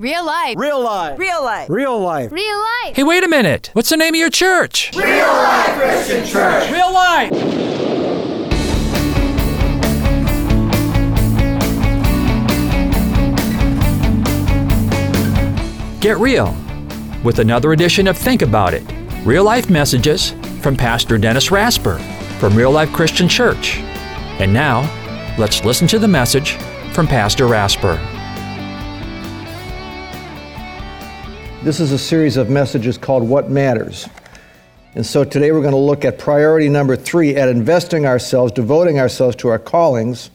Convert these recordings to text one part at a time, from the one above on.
Real life. Real life. Real life. Real life. Real life. Hey, wait a minute. What's the name of your church? Real Life Christian Church. Real Life. Get real with another edition of Think About It real life messages from Pastor Dennis Rasper from Real Life Christian Church. And now, let's listen to the message from Pastor Rasper. This is a series of messages called What Matters. And so today we're going to look at priority number three at investing ourselves, devoting ourselves to our callings.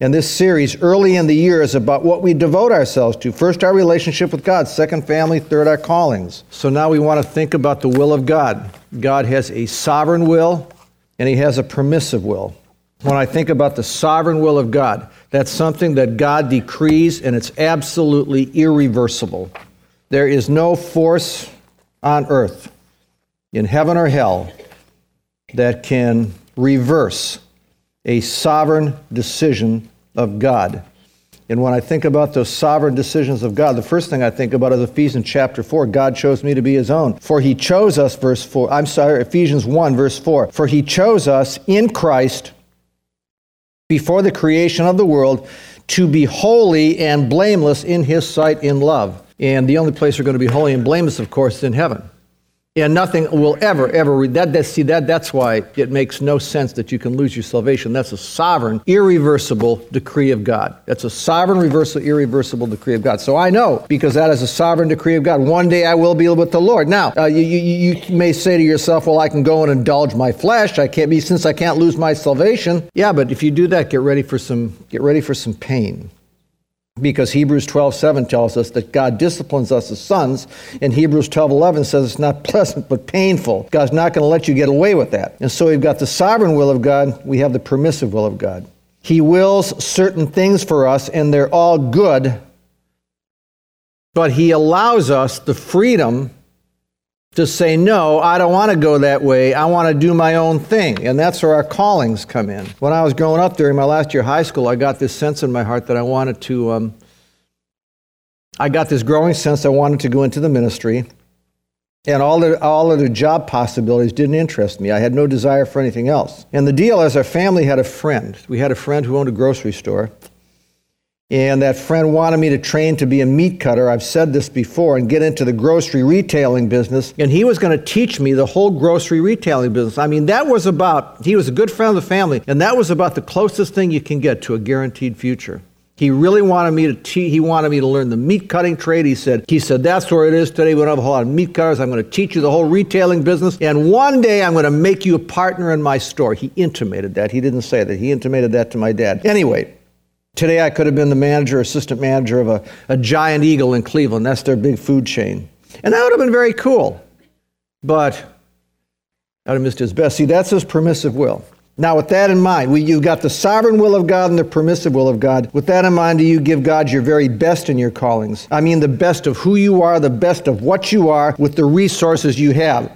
And this series, early in the year, is about what we devote ourselves to. First, our relationship with God. Second, family. Third, our callings. So now we want to think about the will of God. God has a sovereign will and He has a permissive will. When I think about the sovereign will of God, that's something that God decrees and it's absolutely irreversible. There is no force on earth, in heaven or hell, that can reverse a sovereign decision of God. And when I think about those sovereign decisions of God, the first thing I think about is Ephesians chapter 4. God chose me to be his own. For he chose us, verse 4. I'm sorry, Ephesians 1, verse 4. For he chose us in Christ before the creation of the world to be holy and blameless in his sight in love. And the only place we're going to be holy and blameless, of course, is in heaven. And nothing will ever, ever read that, that. See that that's why it makes no sense that you can lose your salvation. That's a sovereign, irreversible decree of God. That's a sovereign, reversible, irreversible decree of God. So I know because that is a sovereign decree of God. One day I will be with the Lord. Now uh, you, you, you may say to yourself, "Well, I can go and indulge my flesh. I can't be since I can't lose my salvation." Yeah, but if you do that, get ready for some get ready for some pain because Hebrews 12:7 tells us that God disciplines us as sons, and Hebrews 12:11 says it's not pleasant but painful. God's not going to let you get away with that. And so we've got the sovereign will of God, we have the permissive will of God. He wills certain things for us and they're all good, but he allows us the freedom to say, no, I don't want to go that way. I want to do my own thing. And that's where our callings come in. When I was growing up during my last year of high school, I got this sense in my heart that I wanted to, um, I got this growing sense I wanted to go into the ministry. And all the, all of the job possibilities didn't interest me. I had no desire for anything else. And the deal is, our family had a friend. We had a friend who owned a grocery store. And that friend wanted me to train to be a meat cutter. I've said this before and get into the grocery retailing business. And he was going to teach me the whole grocery retailing business. I mean, that was about, he was a good friend of the family, and that was about the closest thing you can get to a guaranteed future. He really wanted me to teach, he wanted me to learn the meat cutting trade. He said, he said, that's where it is today. We don't have a whole lot of meat cutters. I'm going to teach you the whole retailing business. And one day I'm going to make you a partner in my store. He intimated that. He didn't say that. He intimated that to my dad. Anyway, Today, I could have been the manager, assistant manager of a, a giant eagle in Cleveland. That's their big food chain. And that would have been very cool. But I would have missed his best. See, that's his permissive will. Now, with that in mind, we, you've got the sovereign will of God and the permissive will of God. With that in mind, do you give God your very best in your callings? I mean, the best of who you are, the best of what you are, with the resources you have.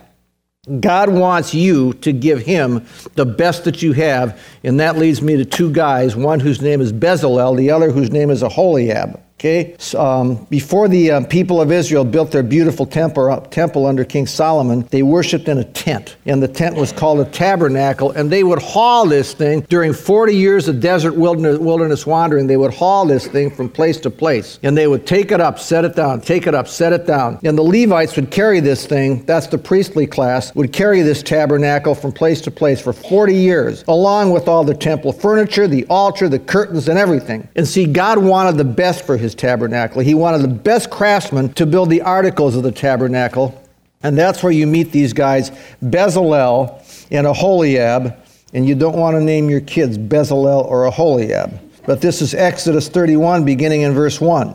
God wants you to give him the best that you have, and that leads me to two guys, one whose name is Bezalel, the other whose name is Aholiab. Okay, so, um, before the uh, people of Israel built their beautiful temple, uh, temple under King Solomon, they worshipped in a tent, and the tent was called a tabernacle. And they would haul this thing during 40 years of desert wilderness, wilderness wandering. They would haul this thing from place to place, and they would take it up, set it down, take it up, set it down. And the Levites would carry this thing. That's the priestly class would carry this tabernacle from place to place for 40 years, along with all the temple furniture, the altar, the curtains, and everything. And see, God wanted the best for His his tabernacle. He wanted the best craftsmen to build the articles of the tabernacle. And that's where you meet these guys, Bezalel and Aholiab. And you don't want to name your kids Bezalel or Aholiab. But this is Exodus 31, beginning in verse 1.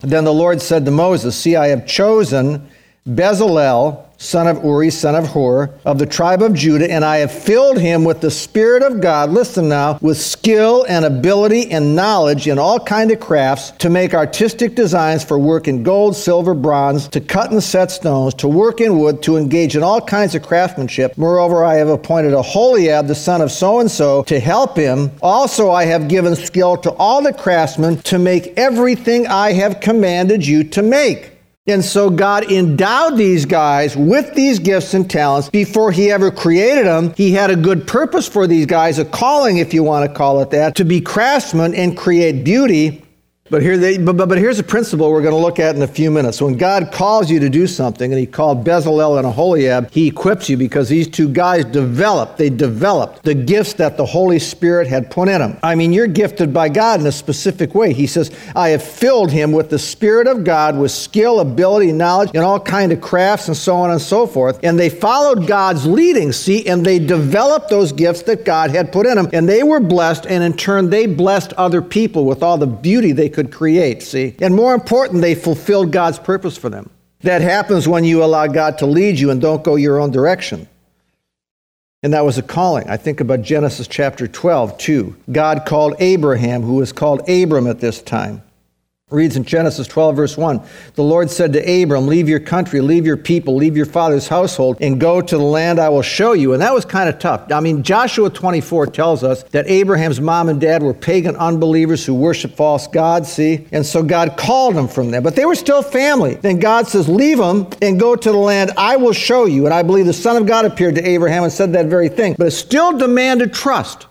Then the Lord said to Moses, See, I have chosen Bezalel, son of Uri, son of Hur, of the tribe of Judah, and I have filled him with the Spirit of God, listen now, with skill and ability and knowledge in all kind of crafts, to make artistic designs for work in gold, silver, bronze, to cut and set stones, to work in wood, to engage in all kinds of craftsmanship. Moreover, I have appointed Aholiab, the son of so-and-so, to help him. Also, I have given skill to all the craftsmen to make everything I have commanded you to make. And so God endowed these guys with these gifts and talents before he ever created them. He had a good purpose for these guys, a calling, if you want to call it that, to be craftsmen and create beauty. But, here they, but, but, but here's a principle we're going to look at in a few minutes. When God calls you to do something, and He called Bezalel and Aholiab, He equips you because these two guys developed, they developed the gifts that the Holy Spirit had put in them. I mean, you're gifted by God in a specific way. He says, I have filled him with the Spirit of God, with skill, ability, knowledge, and all kind of crafts, and so on and so forth. And they followed God's leading, see, and they developed those gifts that God had put in them. And they were blessed, and in turn, they blessed other people with all the beauty they could create, see? And more important, they fulfilled God's purpose for them. That happens when you allow God to lead you and don't go your own direction. And that was a calling. I think about Genesis chapter 12, too. God called Abraham, who was called Abram at this time reads in Genesis 12, verse 1 The Lord said to Abram, Leave your country, leave your people, leave your father's household, and go to the land I will show you. And that was kind of tough. I mean, Joshua 24 tells us that Abraham's mom and dad were pagan unbelievers who worship false gods, see? And so God called them from there. But they were still family. Then God says, Leave them and go to the land I will show you. And I believe the Son of God appeared to Abraham and said that very thing. But it still demanded trust.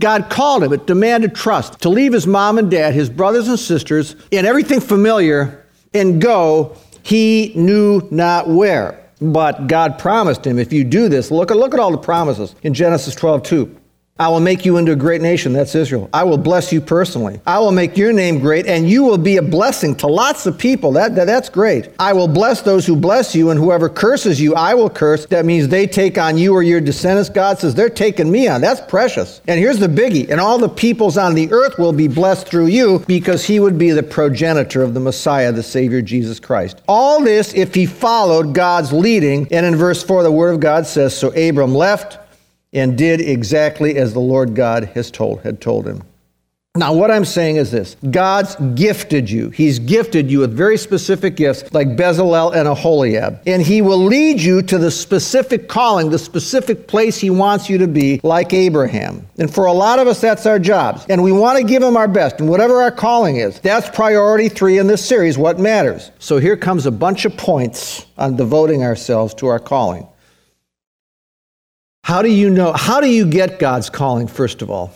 God called him. It demanded trust to leave his mom and dad, his brothers and sisters, and everything familiar and go he knew not where. But God promised him, if you do this, look at, look at all the promises in Genesis 12, 2. I will make you into a great nation. That's Israel. I will bless you personally. I will make your name great, and you will be a blessing to lots of people. That, that, that's great. I will bless those who bless you, and whoever curses you, I will curse. That means they take on you or your descendants. God says they're taking me on. That's precious. And here's the biggie and all the peoples on the earth will be blessed through you because he would be the progenitor of the Messiah, the Savior Jesus Christ. All this if he followed God's leading. And in verse 4, the Word of God says So Abram left and did exactly as the Lord God has told, had told him. Now, what I'm saying is this God's gifted you. He's gifted you with very specific gifts like Bezalel and Aholiab. And He will lead you to the specific calling, the specific place He wants you to be, like Abraham. And for a lot of us, that's our jobs. And we want to give Him our best. And whatever our calling is, that's priority three in this series what matters. So here comes a bunch of points on devoting ourselves to our calling. How do you know? How do you get God's calling, first of all?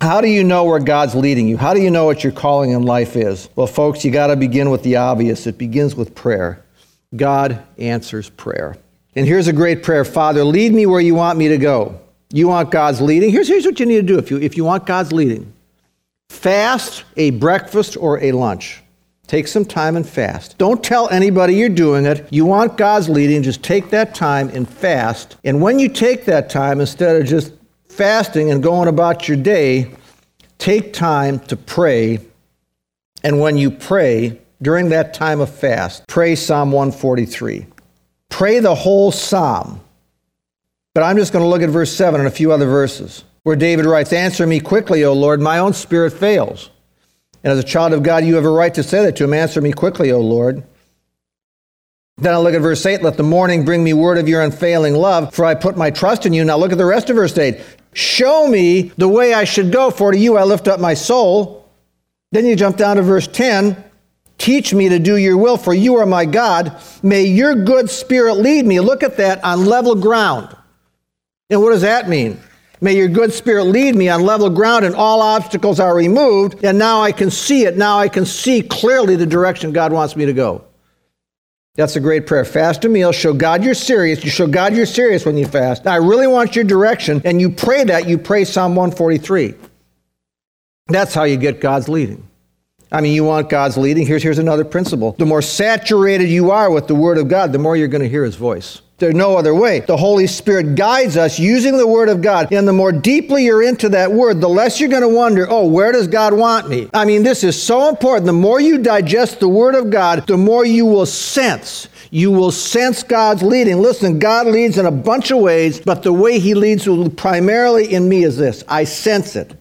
How do you know where God's leading you? How do you know what your calling in life is? Well, folks, you got to begin with the obvious. It begins with prayer. God answers prayer. And here's a great prayer Father, lead me where you want me to go. You want God's leading? Here's, here's what you need to do if you, if you want God's leading fast a breakfast or a lunch. Take some time and fast. Don't tell anybody you're doing it. You want God's leading, just take that time and fast. And when you take that time, instead of just fasting and going about your day, take time to pray. And when you pray, during that time of fast, pray Psalm 143. Pray the whole psalm. But I'm just going to look at verse 7 and a few other verses where David writes, Answer me quickly, O Lord, my own spirit fails. And as a child of God, you have a right to say that to him. Answer me quickly, O Lord. Then I look at verse 8 let the morning bring me word of your unfailing love, for I put my trust in you. Now look at the rest of verse 8. Show me the way I should go, for to you I lift up my soul. Then you jump down to verse 10. Teach me to do your will, for you are my God. May your good spirit lead me. Look at that on level ground. And what does that mean? May your good spirit lead me on level ground and all obstacles are removed. And now I can see it. Now I can see clearly the direction God wants me to go. That's a great prayer. Fast a meal. Show God you're serious. You show God you're serious when you fast. I really want your direction. And you pray that. You pray Psalm 143. That's how you get God's leading. I mean, you want God's leading. Here's, here's another principle. The more saturated you are with the Word of God, the more you're going to hear His voice. There's no other way. The Holy Spirit guides us using the Word of God. And the more deeply you're into that Word, the less you're going to wonder, oh, where does God want me? I mean, this is so important. The more you digest the Word of God, the more you will sense. You will sense God's leading. Listen, God leads in a bunch of ways, but the way He leads primarily in me is this I sense it.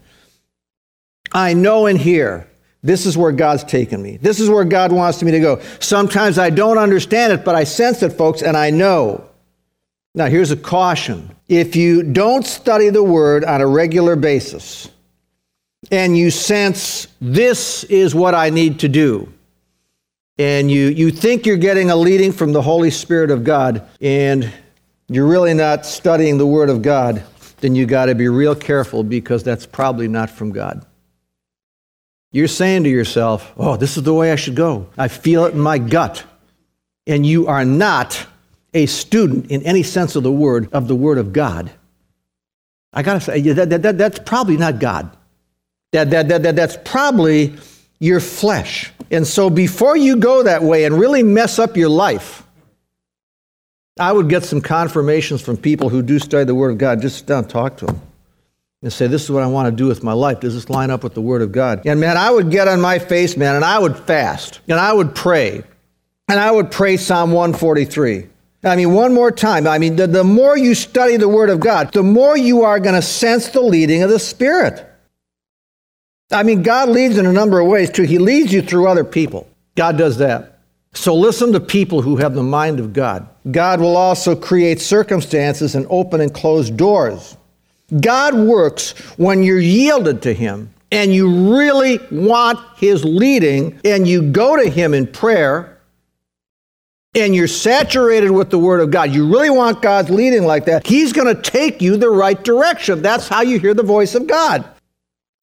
I know and hear. This is where God's taken me. This is where God wants me to go. Sometimes I don't understand it, but I sense it, folks, and I know. Now, here's a caution. If you don't study the Word on a regular basis, and you sense this is what I need to do, and you, you think you're getting a leading from the Holy Spirit of God, and you're really not studying the Word of God, then you got to be real careful because that's probably not from God. You're saying to yourself, oh, this is the way I should go. I feel it in my gut. And you are not a student in any sense of the word of the Word of God. I got to say, that, that, that, that's probably not God. That, that, that, that, that's probably your flesh. And so before you go that way and really mess up your life, I would get some confirmations from people who do study the Word of God. Just sit down and talk to them and say, This is what I want to do with my life. Does this line up with the Word of God? And man, I would get on my face, man, and I would fast, and I would pray, and I would pray Psalm 143. I mean, one more time. I mean, the, the more you study the Word of God, the more you are going to sense the leading of the Spirit. I mean, God leads in a number of ways, too. He leads you through other people. God does that. So listen to people who have the mind of God. God will also create circumstances and open and close doors. God works when you're yielded to Him and you really want His leading and you go to Him in prayer and you're saturated with the Word of God. You really want God's leading like that. He's going to take you the right direction. That's how you hear the voice of God.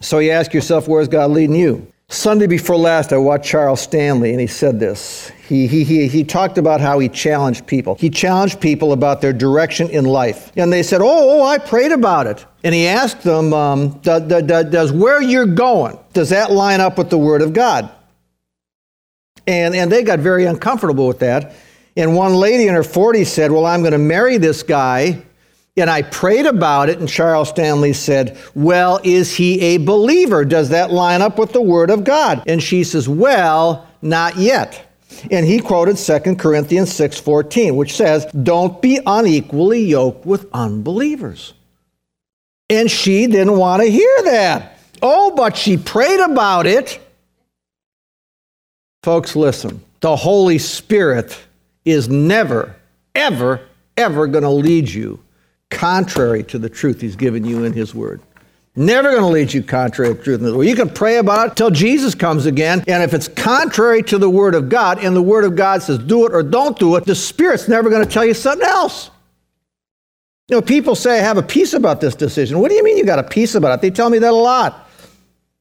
So you ask yourself, where's God leading you? Sunday before last, I watched Charles Stanley, and he said this. He, he, he, he talked about how he challenged people. He challenged people about their direction in life. And they said, Oh, oh I prayed about it. And he asked them, um, does, does where you're going, does that line up with the Word of God? And, and they got very uncomfortable with that. And one lady in her 40s said, Well, I'm going to marry this guy and I prayed about it, and Charles Stanley said, Well, is he a believer? Does that line up with the Word of God? And she says, Well, not yet. And he quoted 2 Corinthians 6:14, which says, "Don't be unequally yoked with unbelievers." And she didn't want to hear that. Oh, but she prayed about it. Folks, listen. The Holy Spirit is never ever ever going to lead you contrary to the truth he's given you in his word. Never going to lead you contrary to the truth. Well, you can pray about it till Jesus comes again, and if it's contrary to the word of God, and the word of God says do it or don't do it, the Spirit's never going to tell you something else. You know, people say I have a peace about this decision. What do you mean you got a peace about it? They tell me that a lot.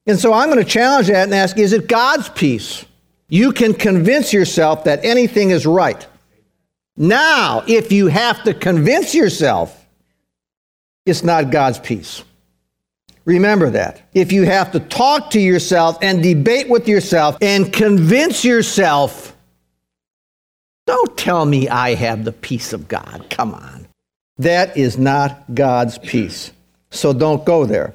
And so I'm going to challenge that and ask, is it God's peace? You can convince yourself that anything is right. Now, if you have to convince yourself it's not God's peace. Remember that. If you have to talk to yourself and debate with yourself and convince yourself, don't tell me I have the peace of God. Come on. That is not God's peace. So don't go there.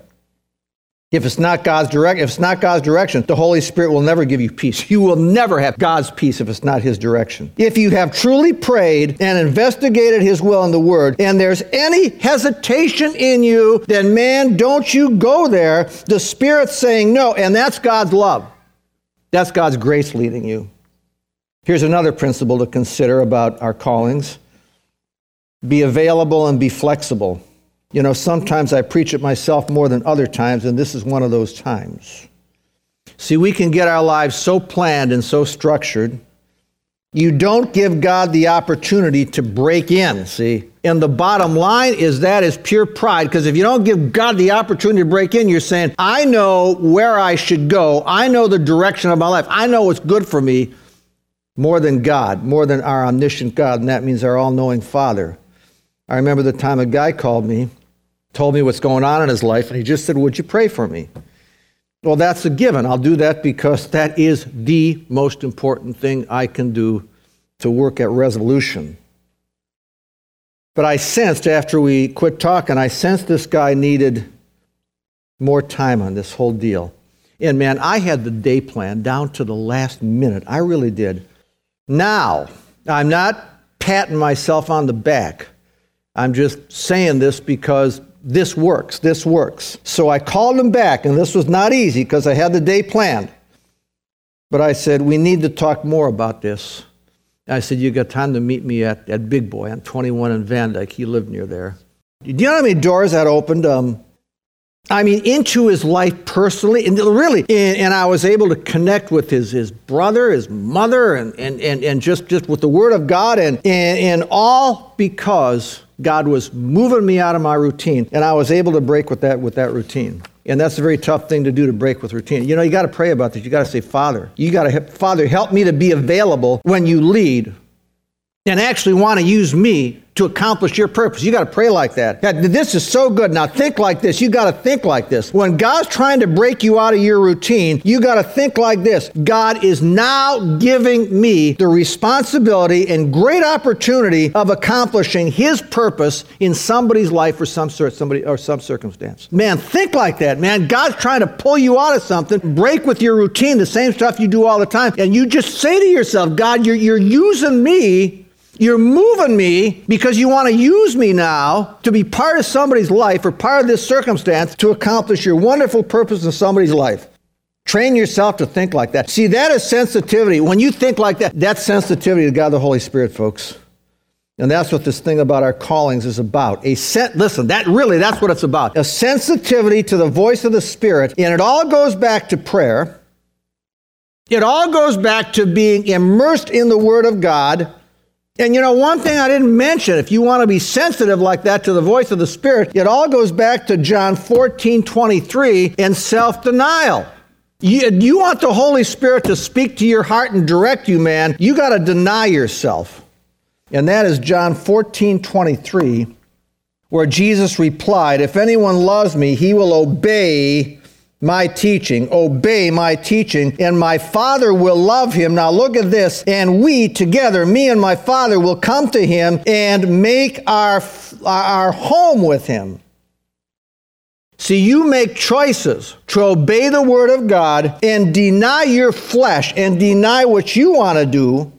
If it's not God's direct, if it's not God's direction, the Holy Spirit will never give you peace. You will never have God's peace if it's not His direction. If you have truly prayed and investigated His will in the Word, and there's any hesitation in you, then man, don't you go there. The Spirit's saying no, and that's God's love. That's God's grace leading you. Here's another principle to consider about our callings: be available and be flexible. You know, sometimes I preach it myself more than other times, and this is one of those times. See, we can get our lives so planned and so structured. You don't give God the opportunity to break in, see? And the bottom line is that is pure pride because if you don't give God the opportunity to break in, you're saying, I know where I should go. I know the direction of my life. I know what's good for me more than God, more than our omniscient God, and that means our all knowing Father. I remember the time a guy called me told me what's going on in his life, and he just said, Would you pray for me? Well, that's a given. I'll do that because that is the most important thing I can do to work at resolution. But I sensed after we quit talking, I sensed this guy needed more time on this whole deal. And man, I had the day plan down to the last minute. I really did. Now, I'm not patting myself on the back. I'm just saying this because this works. This works. So I called him back, and this was not easy because I had the day planned. But I said, We need to talk more about this. I said, You got time to meet me at, at Big Boy on 21 in Van Dyke. He lived near there. Do you know how many doors that opened? Um, I mean, into his life personally, and really, and, and, I was able to connect with his, his brother, his mother, and, and, and, and just, just with the Word of God, and, and, and all because God was moving me out of my routine, and I was able to break with that, with that routine. And that's a very tough thing to do to break with routine. You know, you got to pray about this. You got to say, Father, you got to, Father, help me to be available when you lead and actually want to use me to accomplish your purpose. You got to pray like that. This is so good. Now think like this. You got to think like this. When God's trying to break you out of your routine, you got to think like this. God is now giving me the responsibility and great opportunity of accomplishing his purpose in somebody's life or some sort somebody or some circumstance. Man, think like that, man. God's trying to pull you out of something, break with your routine, the same stuff you do all the time, and you just say to yourself, God, you're, you're using me you're moving me because you want to use me now to be part of somebody's life or part of this circumstance to accomplish your wonderful purpose in somebody's life. Train yourself to think like that. See, that is sensitivity. When you think like that, that's sensitivity to God the Holy Spirit, folks. And that's what this thing about our callings is about. A sen- listen, that really that's what it's about. A sensitivity to the voice of the Spirit, and it all goes back to prayer. It all goes back to being immersed in the Word of God and you know, one thing I didn't mention, if you want to be sensitive like that to the voice of the Spirit, it all goes back to John 14 23 and self denial. You, you want the Holy Spirit to speak to your heart and direct you, man, you got to deny yourself. And that is John 14 23, where Jesus replied, If anyone loves me, he will obey my teaching, obey my teaching, and my Father will love him. Now look at this. And we together, me and my Father, will come to him and make our, our home with him. See, you make choices to obey the Word of God and deny your flesh and deny what you want to do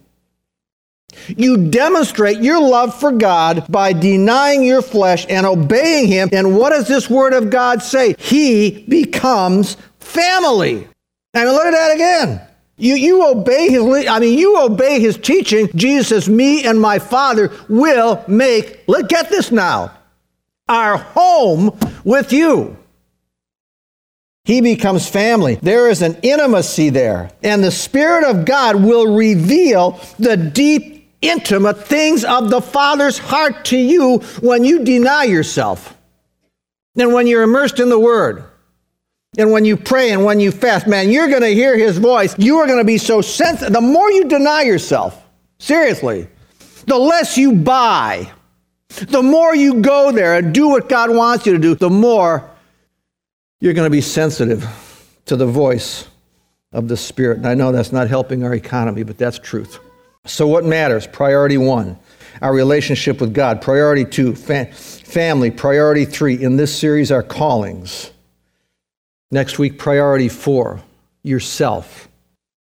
you demonstrate your love for God by denying your flesh and obeying Him. And what does this Word of God say? He becomes family. And look at that again. You, you obey his, I mean, you obey his teaching. Jesus says, Me and my Father will make, let get this now, our home with you. He becomes family. There is an intimacy there. And the Spirit of God will reveal the deep intimate things of the Father's heart to you when you deny yourself and when you're immersed in the Word. And when you pray and when you fast, man, you're going to hear his voice. You are going to be so sensitive. The more you deny yourself, seriously, the less you buy, the more you go there and do what God wants you to do, the more you're going to be sensitive to the voice of the Spirit. And I know that's not helping our economy, but that's truth. So, what matters? Priority one, our relationship with God. Priority two, fa- family. Priority three, in this series, our callings. Next week, priority four, yourself.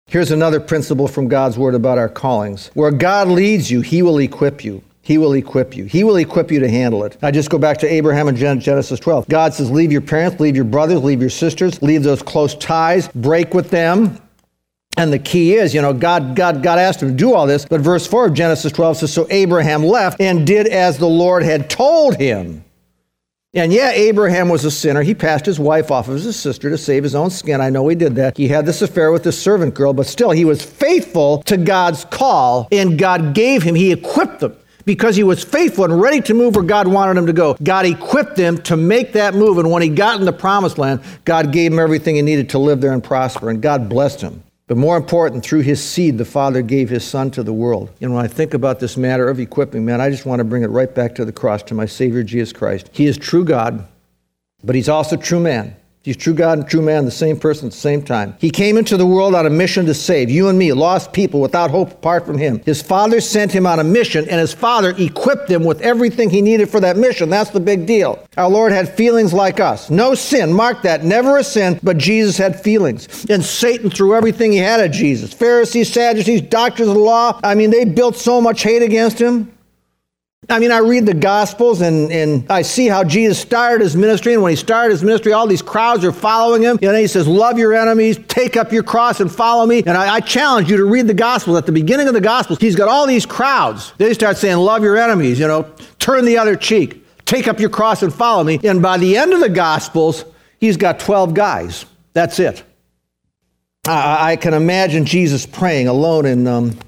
Here's another principle from God's word about our callings. Where God leads you, He will equip you. He will equip you. He will equip you to handle it. I just go back to Abraham and Genesis 12. God says, Leave your parents, leave your brothers, leave your sisters, leave those close ties, break with them and the key is, you know, God, God, God asked him to do all this, but verse 4 of Genesis 12 says, So Abraham left and did as the Lord had told him. And yeah, Abraham was a sinner. He passed his wife off as his sister to save his own skin. I know he did that. He had this affair with this servant girl, but still, he was faithful to God's call, and God gave him, he equipped him because he was faithful and ready to move where God wanted him to go. God equipped him to make that move. And when he got in the promised land, God gave him everything he needed to live there and prosper, and God blessed him. But more important, through his seed, the Father gave his Son to the world. And when I think about this matter of equipping, man, I just want to bring it right back to the cross, to my Savior Jesus Christ. He is true God, but he's also true man. He's true God and true man, the same person at the same time. He came into the world on a mission to save you and me, lost people without hope apart from him. His father sent him on a mission, and his father equipped him with everything he needed for that mission. That's the big deal. Our Lord had feelings like us. No sin, mark that, never a sin, but Jesus had feelings. And Satan threw everything he had at Jesus. Pharisees, Sadducees, doctors of the law, I mean, they built so much hate against him. I mean, I read the Gospels and, and I see how Jesus started his ministry. And when he started his ministry, all these crowds are following him. And he says, Love your enemies, take up your cross, and follow me. And I, I challenge you to read the Gospels. At the beginning of the Gospels, he's got all these crowds. They start saying, Love your enemies, you know, turn the other cheek, take up your cross, and follow me. And by the end of the Gospels, he's got 12 guys. That's it. I, I can imagine Jesus praying alone in. Um,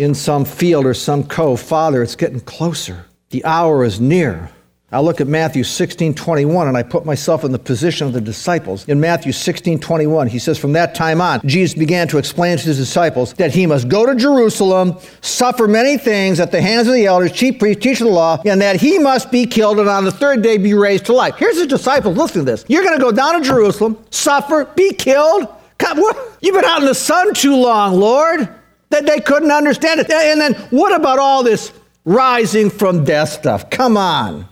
in some field or some cove, Father, it's getting closer. The hour is near. I look at Matthew 16, 21, and I put myself in the position of the disciples. In Matthew 16, 21, he says, From that time on, Jesus began to explain to his disciples that he must go to Jerusalem, suffer many things at the hands of the elders, chief priests, teachers of the law, and that he must be killed and on the third day be raised to life. Here's his disciples. Listen to this. You're going to go down to Jerusalem, suffer, be killed. Come, You've been out in the sun too long, Lord that they couldn't understand it. And then what about all this rising from death stuff? Come on.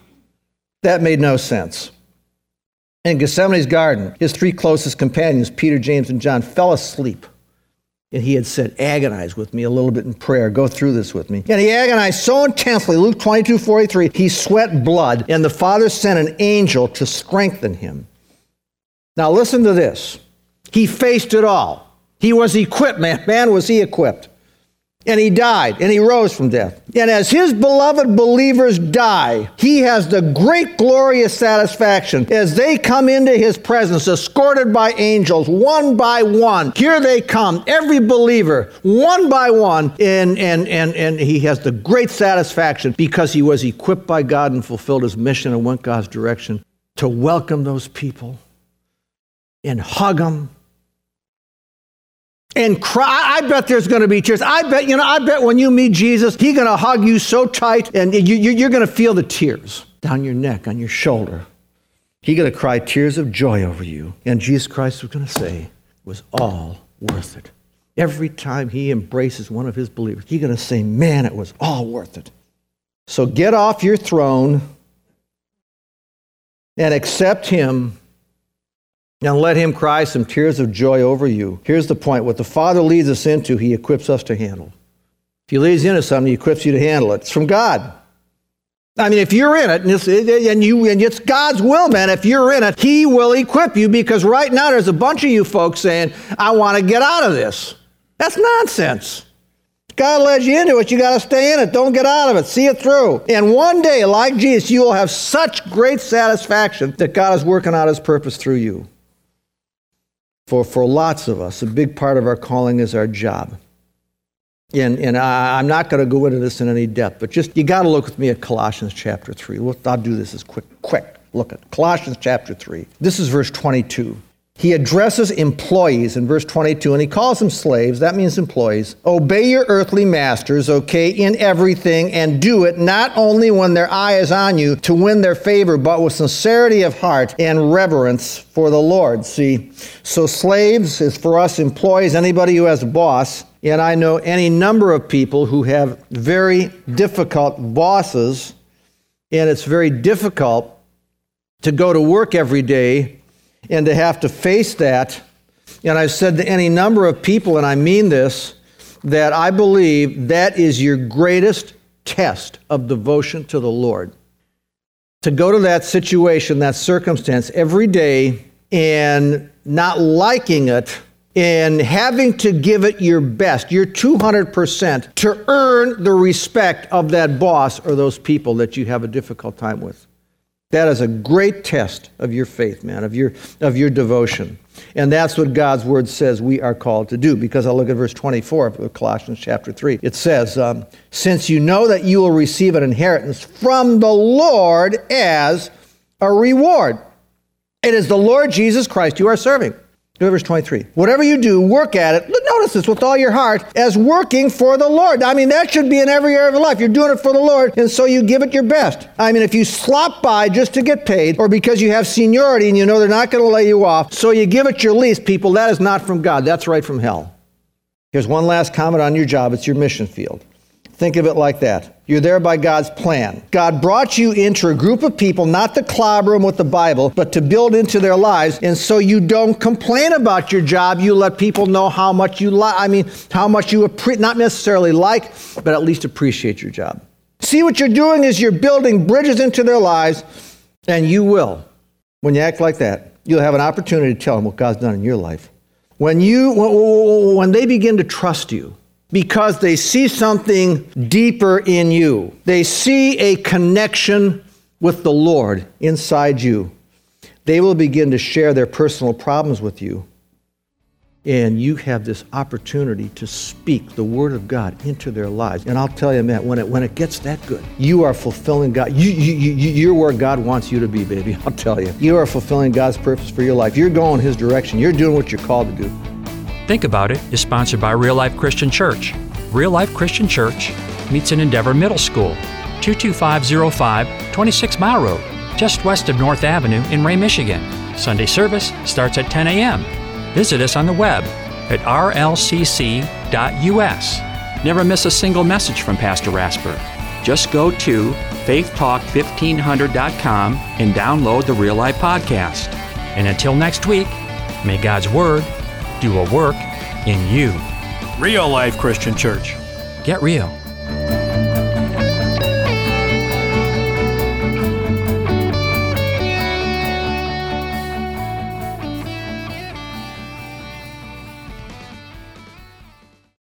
That made no sense. In Gethsemane's garden, his three closest companions, Peter, James, and John, fell asleep. And he had said, Agonize with me a little bit in prayer. Go through this with me. And he agonized so intensely, Luke 22 43, he sweat blood, and the Father sent an angel to strengthen him. Now, listen to this. He faced it all. He was equipped, man. Man, was he equipped. And he died, and he rose from death. And as his beloved believers die, he has the great glorious satisfaction as they come into his presence, escorted by angels, one by one. Here they come, every believer, one by one. And, and, and, and he has the great satisfaction because he was equipped by God and fulfilled his mission and went God's direction to welcome those people and hug them and cry. I bet there's going to be tears. I bet, you know, I bet when you meet Jesus, he's going to hug you so tight and you, you, are going to feel the tears down your neck, on your shoulder. He's going to cry tears of joy over you. And Jesus Christ was going to say, it was all worth it. Every time he embraces one of his believers, he's going to say, man, it was all worth it. So get off your throne and accept him and let him cry some tears of joy over you. Here's the point what the Father leads us into, he equips us to handle. If he leads you into something, he equips you to handle it. It's from God. I mean, if you're in it, and it's, and, you, and it's God's will, man, if you're in it, He will equip you because right now there's a bunch of you folks saying, I want to get out of this. That's nonsense. God led you into it. You got to stay in it. Don't get out of it. See it through. And one day, like Jesus, you will have such great satisfaction that God is working out His purpose through you. For, for lots of us, a big part of our calling is our job. And, and I, am not going to go into this in any depth, but just you got to look with me at Colossians chapter 3. I'll do this as quick, quick. Look at Colossians chapter 3. This is verse 22. He addresses employees in verse 22 and he calls them slaves. That means employees. Obey your earthly masters, okay, in everything and do it not only when their eye is on you to win their favor, but with sincerity of heart and reverence for the Lord. See, so slaves is for us employees, anybody who has a boss. And I know any number of people who have very difficult bosses, and it's very difficult to go to work every day and to have to face that. And I've said to any number of people, and I mean this, that I believe that is your greatest test of devotion to the Lord. To go to that situation, that circumstance every day and not liking it and having to give it your best, your 200%, to earn the respect of that boss or those people that you have a difficult time with. That is a great test of your faith, man, of your, of your devotion. And that's what God's word says we are called to do. Because I look at verse 24 of Colossians chapter 3. It says, um, Since you know that you will receive an inheritance from the Lord as a reward, it is the Lord Jesus Christ you are serving. Verse 23. Whatever you do, work at it. Notice this with all your heart as working for the Lord. I mean, that should be in every area of your life. You're doing it for the Lord, and so you give it your best. I mean, if you slop by just to get paid, or because you have seniority and you know they're not going to lay you off, so you give it your least, people, that is not from God. That's right from hell. Here's one last comment on your job it's your mission field. Think of it like that. You're there by God's plan. God brought you into a group of people, not to clobber them with the Bible, but to build into their lives. And so you don't complain about your job. You let people know how much you like, I mean, how much you appreciate, not necessarily like, but at least appreciate your job. See, what you're doing is you're building bridges into their lives, and you will. When you act like that, you'll have an opportunity to tell them what God's done in your life. When, you, when they begin to trust you, because they see something deeper in you. They see a connection with the Lord inside you. They will begin to share their personal problems with you. And you have this opportunity to speak the Word of God into their lives. And I'll tell you, man, when it, when it gets that good, you are fulfilling God. You, you, you, you're where God wants you to be, baby. I'll tell you. You are fulfilling God's purpose for your life. You're going His direction. You're doing what you're called to do. Think About It is sponsored by Real Life Christian Church. Real Life Christian Church meets in Endeavor Middle School, 22505 26 Mile Road, just west of North Avenue in Ray, Michigan. Sunday service starts at 10 a.m. Visit us on the web at rlcc.us. Never miss a single message from Pastor Rasper. Just go to faithtalk1500.com and download the Real Life Podcast. And until next week, may God's Word do a work in you. Real Life Christian Church. Get real.